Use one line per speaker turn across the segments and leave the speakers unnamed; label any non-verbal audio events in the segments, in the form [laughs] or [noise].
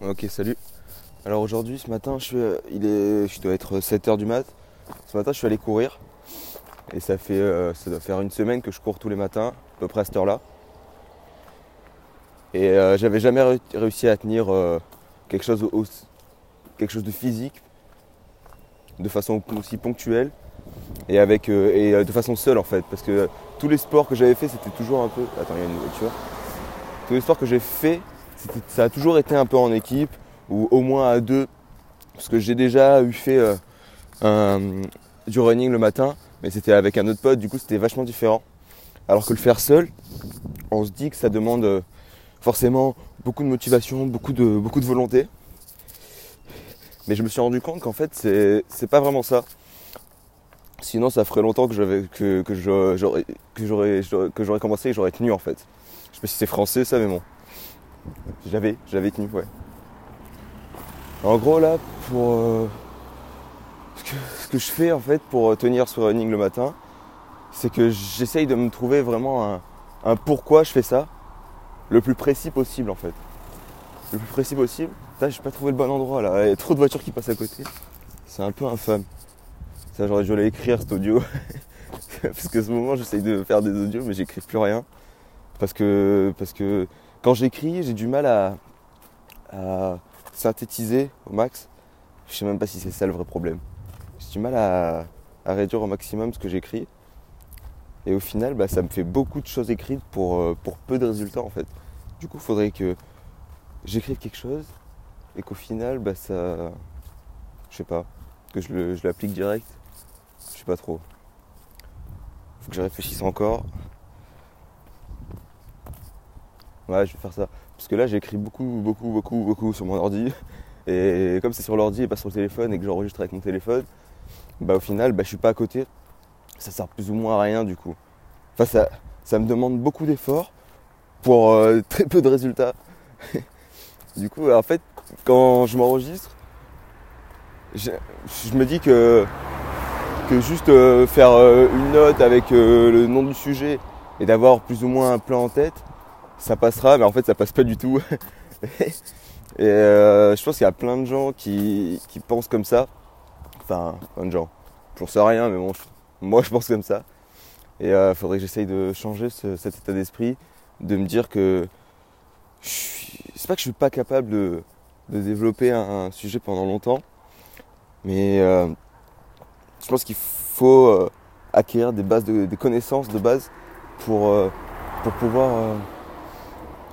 Ok, salut. Alors aujourd'hui, ce matin, je, suis, euh, je dois être 7h du mat. Ce matin, je suis allé courir. Et ça fait, euh, ça doit faire une semaine que je cours tous les matins, à peu près à cette heure-là. Et euh, j'avais jamais ré- réussi à tenir quelque, chose au- quelque chose de physique, de façon aussi ponctuelle et avec et de façon seule en fait, parce que tous les sports que j'avais fait, c'était toujours un peu. Attends, il y a une voiture. Tous les sports que j'ai fait, ça a toujours été un peu en équipe ou au moins à deux, parce que j'ai déjà eu fait euh, du running le matin, mais c'était avec un autre pote, du coup c'était vachement différent. Alors que le faire seul, on se dit que ça demande euh, forcément beaucoup de motivation, beaucoup de, beaucoup de volonté. Mais je me suis rendu compte qu'en fait c'est pas vraiment ça. Sinon ça ferait longtemps que que, que j'aurais que que j'aurais commencé et j'aurais tenu en fait. Je sais pas si c'est français ça mais bon. J'avais, j'avais tenu, ouais. En gros là, pour euh, ce, que, je fais en fait pour euh, tenir ce running le matin, c'est que j'essaye de me trouver vraiment un, un pourquoi je fais ça, le plus précis possible en fait. Le plus précis possible. Putain, j'ai pas trouvé le bon endroit là, il y a trop de voitures qui passent à côté. C'est un peu infâme. Ça j'aurais dû aller écrire cet audio. [laughs] parce que ce moment j'essaye de faire des audios mais j'écris plus rien. Parce que, parce que quand j'écris, j'ai du mal à, synthétiser au max. Je sais même pas si c'est ça le vrai problème. J'ai du mal à, réduire au maximum ce que j'écris. Et au final, bah, ça me fait beaucoup de choses écrites pour, euh, peu de résultats en fait. Du coup, il faudrait que j'écrive quelque chose et qu'au final, bah, ça. Je sais pas. Que je l'applique direct. Je sais pas trop. Faut que je réfléchisse encore. Ouais, je vais faire ça. Parce que là, j'écris beaucoup, beaucoup, beaucoup, beaucoup sur mon ordi. [laughs] Et comme c'est sur l'ordi et pas sur le téléphone et que j'enregistre avec mon téléphone, bah au final, bah, je suis pas à côté. Ça sert plus ou moins à rien du coup. Enfin, ça, ça me demande beaucoup d'efforts pour euh, [laughs] très peu de résultats. [laughs] du coup, en fait, quand je m'enregistre, je, me dis que, que juste euh, faire euh, une note avec le nom du sujet et d'avoir plus ou moins un plan en tête, ça passera, mais en fait ça passe pas du tout. [laughs] et euh, je pense qu'il y a plein de gens qui, pensent comme ça. Enfin, plein de gens. J'en sais rien, mais bon, je- moi je pense comme ça. Et il faudrait que j'essaye de changer ce- cet état d'esprit, de me dire que c'est pas que je suis pas capable de, développer un, sujet pendant longtemps, mais euh, je pense qu'il faut euh, acquérir des bases, de- des connaissances de base pour, euh, pour pouvoir euh,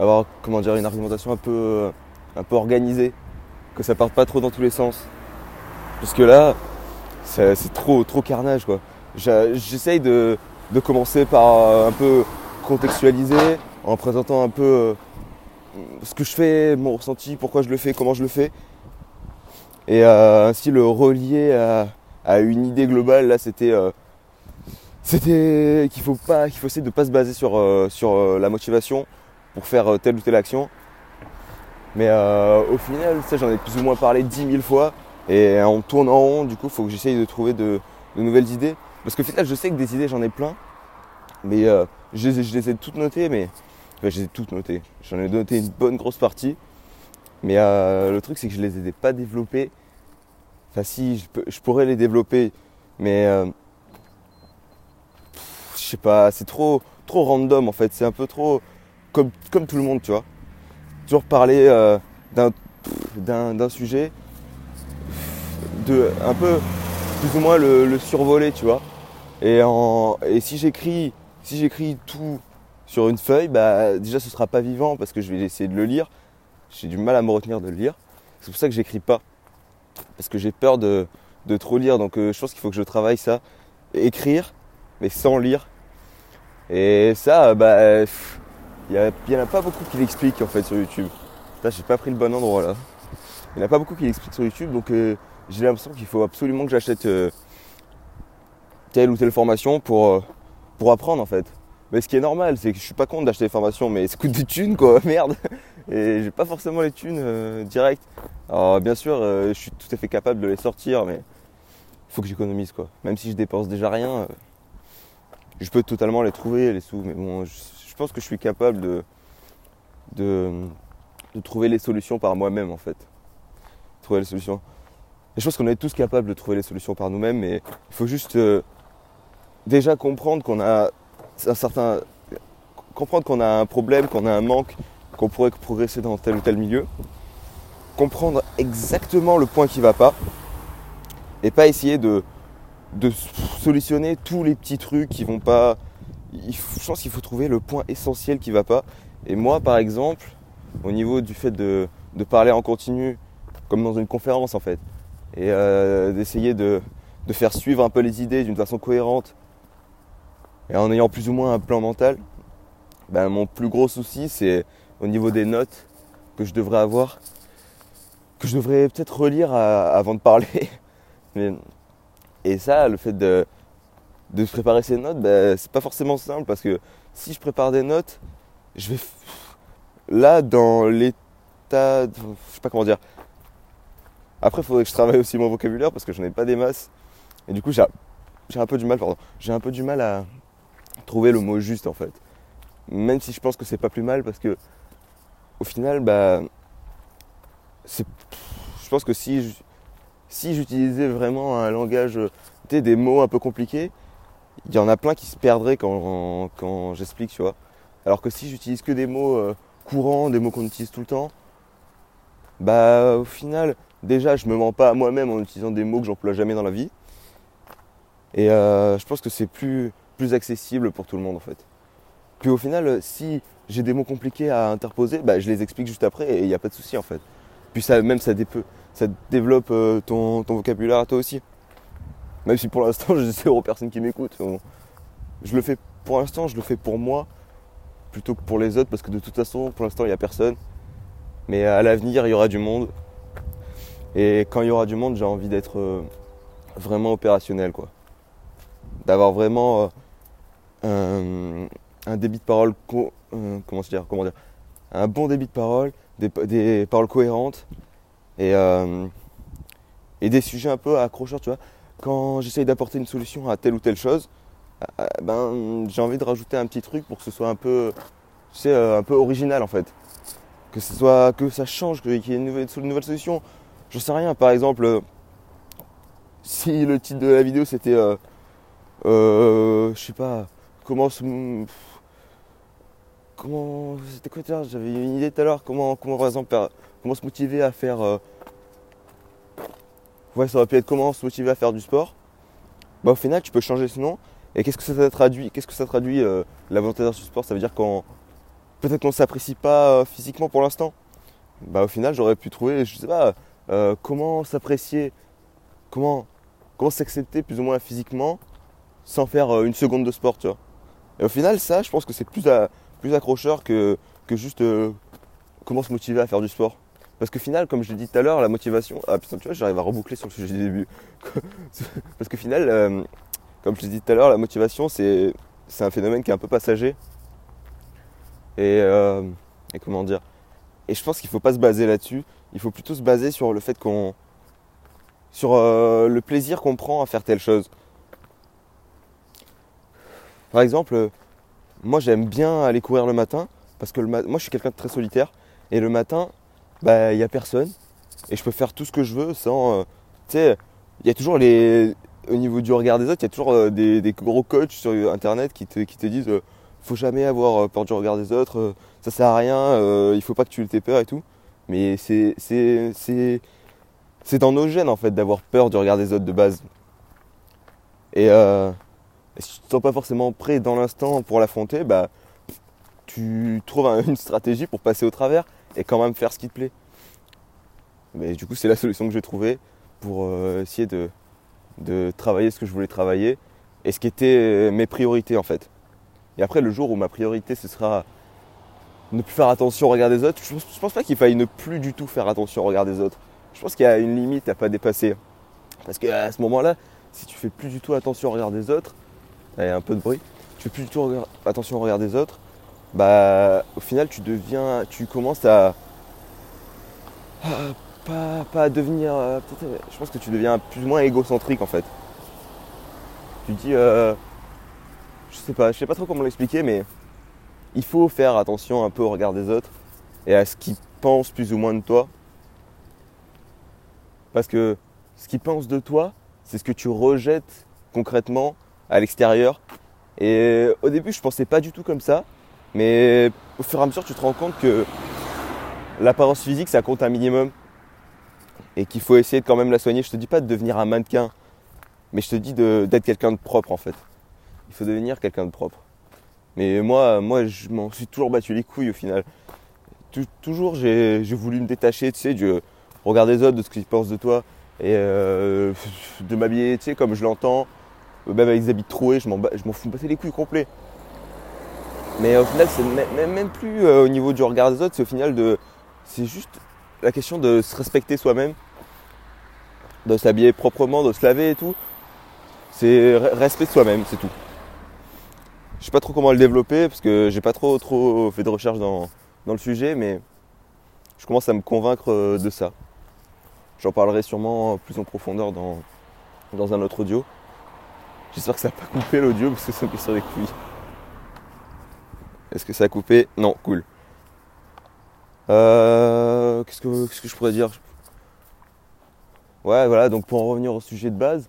avoir comment dire une argumentation un peu un peu organisée, que ça parte pas trop dans tous les sens. Parce que là, c'est trop trop carnage quoi. J'essaye de, de commencer par euh, un peu contextualiser, en présentant un peu euh, ce que je fais, mon ressenti, pourquoi je le fais, comment je le fais. Et euh, ainsi le relier à, à une idée globale, là c'était c'était qu'il faut pas qu'il faut essayer de pas se baser sur, sur la motivation pour faire euh, telle ou telle action. Mais euh, au final, ça j'en ai plus ou moins parlé dix mille fois. Et on tourne en rond, du coup, il faut que j'essaye de trouver de, nouvelles idées. Parce qu'au final, je sais que des idées, j'en ai plein. Mais euh, je, les ai, toutes notées, mais. Enfin, je les ai toutes notées. J'en ai noté une bonne grosse partie. Mais le truc, c'est que je les ai pas développées. Enfin, si, je, peux- pourrais les développer, mais. euh, je sais pas, c'est trop, trop random en fait. C'est un peu trop. Comme, tout le monde, tu vois. Toujours parler euh, d'un, sujet de un peu plus ou moins le, le survoler, tu vois. Et, en, et si j'écris si j'écris tout sur une feuille, bah déjà ce sera pas vivant parce que je vais essayer de le lire. J'ai du mal à me retenir de le lire. C'est pour ça que j'écris pas. Parce que j'ai peur de, de trop lire. Donc euh, je pense qu'il faut que je travaille ça. Écrire, mais sans lire. Et ça, bah, il n'y en a pas beaucoup qui l'expliquent en fait sur YouTube. J'ai pas pris le bon endroit là. Il n'y en a pas beaucoup qui l'expliquent sur YouTube, donc euh, j'ai l'impression qu'il faut absolument que j'achète euh, telle ou telle formation pour, euh, pour apprendre en fait. Mais ce qui est normal, c'est que je suis pas contre d'acheter des formations, mais ça coûte des thunes quoi, [laughs] merde. Et j'ai pas forcément les thunes direct. Alors bien sûr, je suis tout à fait capable de les sortir, mais il faut que j'économise quoi. Même si je dépense déjà rien, je peux totalement les trouver les sous. Mais bon, pense que je suis capable de, de trouver les solutions par moi-même en fait. Trouver les solutions. Et je pense qu'on est tous capables de trouver les solutions par nous-mêmes, mais il faut juste euh, déjà comprendre qu'on a un certain. comprendre qu'on a un problème, qu'on a un manque, qu'on pourrait progresser dans tel ou tel milieu. Comprendre exactement le point qui ne va pas. Et pas essayer de, de solutionner tous les petits trucs qui vont pas. Je pense qu'il faut trouver le point essentiel qui va pas. Et moi, par exemple, au niveau du fait de, parler en continu, comme dans une conférence en fait, et euh, d'essayer de, faire suivre un peu les idées d'une façon cohérente, et en ayant plus ou moins un plan mental, ben, mon plus gros souci c'est au niveau des notes que je devrais avoir, que je devrais peut-être relire avant de parler. [laughs] et ça, le fait de, de préparer ces notes, ben, c'est pas forcément simple parce que si je prépare des notes, je vais là dans l'état, je sais pas comment dire. Après, il faudrait que je travaille aussi mon vocabulaire parce que je n'ai pas des masses. Et du coup, j'ai un peu du mal, pardon, j'ai un peu du mal à trouver le mot juste en fait. Même si je pense que c'est pas plus mal parce que au final, bah, je pense que si si j'utilisais vraiment un langage, des mots un peu compliqués, il y en a plein qui se perdraient quand, j'explique, tu vois. Alors que si j'utilise que des mots euh, courants, des mots qu'on utilise tout le temps, bah au final, déjà je me mens pas à moi-même en utilisant des mots que j'emploie jamais dans la vie. Et euh, je pense que c'est plus, accessible pour tout le monde en fait. Puis au final, si j'ai des mots compliqués à interposer, bah, je les explique juste après et il n'y a pas de souci en fait. Puis ça, même ça, ça développe euh, ton, vocabulaire à toi aussi. Même si pour l'instant [laughs] j'ai zéro personne qui m'écoute. Je le fais pour l'instant, je le fais pour moi plutôt que pour les autres parce que de toute façon pour l'instant il n'y a personne. Mais à l'avenir il y aura du monde. Et quand il y aura du monde j'ai envie d'être euh, vraiment opérationnel quoi. D'avoir vraiment euh, un, débit de parole euh, comment dire comment dire un bon débit de parole, des, paroles cohérentes et, et des sujets un peu accrocheurs, tu vois. Quand j'essaye d'apporter une solution à telle ou telle chose, euh, ben, j'ai envie de rajouter un petit truc pour que ce soit un peu, tu euh, un peu original en fait. Que ce soit, que ça change, qu'il y ait une nouvelle, solution. Je sais rien, par exemple, euh, si le titre de la vidéo c'était, je sais pas, comment se, comment, c'était quoi J'avais une idée tout à l'heure, comment, comment par exemple, comment se motiver à faire, ouais, ça aurait pu être comment se motiver à faire du sport? Bah au final, tu peux changer ce nom et qu'est-ce que ça traduit Qu'est-ce que ça traduit euh, la volonté d'un sport? Ça veut dire qu'on peut-être qu'on s'apprécie pas euh, physiquement pour l'instant. Bah au final j'aurais pu trouver, je sais pas, euh, comment s'apprécier, comment comment s'accepter plus ou moins physiquement sans faire une seconde de sport. Et au final ça, je pense que c'est plus plus accrocheur que que juste comment se motiver à faire du sport. Parce que final, comme je l'ai dit tout à l'heure, la motivation. Ah putain, tu vois, j'arrive à reboucler sur le sujet du début. [laughs] Parce que final, comme je l'ai dit tout à l'heure, la motivation, c'est, un phénomène qui est un peu passager. Euh, et, comment dire? Et je pense qu'il ne faut pas se baser là-dessus. Il faut plutôt se baser sur le fait qu'on. sur euh, le plaisir qu'on prend à faire telle chose. Par exemple, moi j'aime bien aller courir le matin parce que moi je suis quelqu'un de très solitaire et le matin, bah il n'y a personne et je peux faire tout ce que je veux sans. Euh, tu sais, il y a toujours les, au niveau du regard des autres, il y a toujours euh, des, gros coachs sur internet qui te, qui te disent euh, faut jamais avoir peur du regard des autres, ça sert à rien, il faut pas que tu aies peur et tout. Mais c'est, c'est, dans nos gènes en fait d'avoir peur du regard des autres de base. Et, si tu te sens pas forcément prêt dans l'instant pour l'affronter, bah tu trouves une stratégie pour passer au travers et quand même faire ce qui te plaît. Mais du coup c'est la solution que j'ai trouvée pour essayer de, travailler ce que je voulais travailler et ce qui était mes priorités en fait. Et après, le jour où ma priorité ce sera ne plus faire attention au regard des autres, je pense, pense pas qu'il faille ne plus du tout faire attention au regard des autres. Je pense qu'il y a une limite à pas dépasser. Parce qu'à ce moment-là, si tu fais plus du tout attention au regard des autres, il y a un peu de bruit, tu fais plus du tout attention au regard des autres, bah au final tu deviens, tu commences à pas, devenir. Euh, je pense que tu deviens plus ou moins égocentrique en fait. Tu dis. Euh, je sais pas, je sais pas trop comment l'expliquer, mais il faut faire attention un peu au regard des autres et à ce qui pensent plus ou moins de toi. Parce que ce qu'ils pensent de toi, c'est ce que tu rejettes concrètement à l'extérieur. Et au début, je pensais pas du tout comme ça. Mais au fur et à mesure, tu te rends compte que l'apparence physique, ça compte un minimum. Et qu'il faut essayer de quand même la soigner. Je te dis pas de devenir un mannequin. Mais je te dis d'être quelqu'un de propre en fait. Il faut devenir quelqu'un de propre. Mais moi, moi, je m'en suis toujours battu les couilles au final. toujours, j'ai voulu me détacher, tu sais, du regard des autres, de ce qu'ils pensent de toi, et euh, de m'habiller, comme je l'entends, même avec des habits troués, je m'en fous passer les couilles complets. Mais au final, c'est même, plus euh, au niveau du regard des autres, c'est au final de. C'est juste la question de se respecter soi-même, de s'habiller proprement, de se laver et tout. C'est respect de soi-même, c'est tout. Je sais pas trop comment le développer parce que j'ai pas trop trop fait de recherche dans, le sujet, mais je commence à me convaincre euh, de ça. J'en parlerai sûrement plus en profondeur dans, dans un autre audio. J'espère que ça n'a pas coupé l'audio parce que ça me sur les couilles. Est-ce que ça a coupé Non, cool. Euh, qu'est-ce, que, je pourrais dire? Ouais, voilà, donc pour en revenir au sujet de base,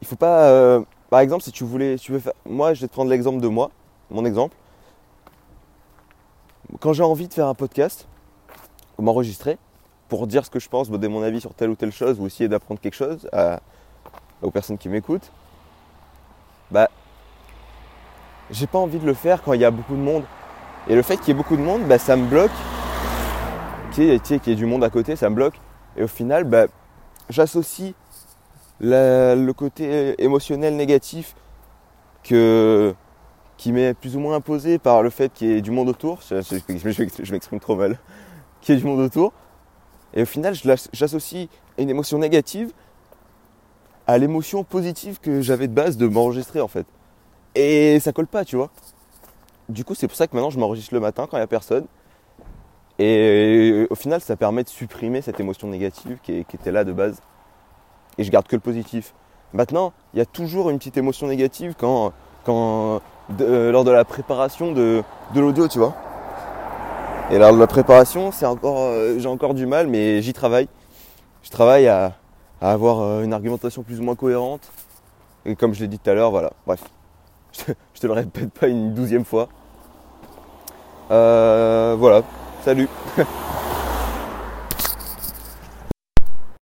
il faut pas. Euh, par exemple, si tu voulais, tu veux faire. Moi, je vais te prendre l'exemple de moi, mon exemple. Quand j'ai envie de faire un podcast, m'enregistrer, pour dire ce que je pense, donner mon avis sur telle ou telle chose, ou essayer d'apprendre quelque chose aux personnes qui m'écoutent, bah, j'ai pas envie de le faire quand il y a beaucoup de monde. Et le fait qu'il y ait beaucoup de monde, bah, ça me bloque. Qu'il y, ait, du monde à côté, ça me bloque. Et au final, bah, j'associe le côté émotionnel négatif que, qui m'est plus ou moins imposé par le fait qu'il y ait du monde autour, je, je, m'exprime trop mal, [laughs] qu'il y ait du monde autour, et au final j'associe une émotion négative à l'émotion positive que j'avais de base de m'enregistrer en fait. Et ça colle pas, tu vois. Du coup, c'est pour ça que maintenant je m'enregistre le matin quand il n'y a personne. Et au final, ça permet de supprimer cette émotion négative qui était là de base et je garde que le positif. Maintenant, il y a toujours une petite émotion négative euh, lors de la préparation de, l'audio, tu vois. Et lors de la préparation, euh, j'ai encore du mal, mais j'y travaille. Je travaille à, avoir euh, une argumentation plus ou moins cohérente. Et comme je l'ai dit tout à l'heure, voilà, bref. [laughs] Je te, le répète pas une douzième fois. voilà, salut [laughs]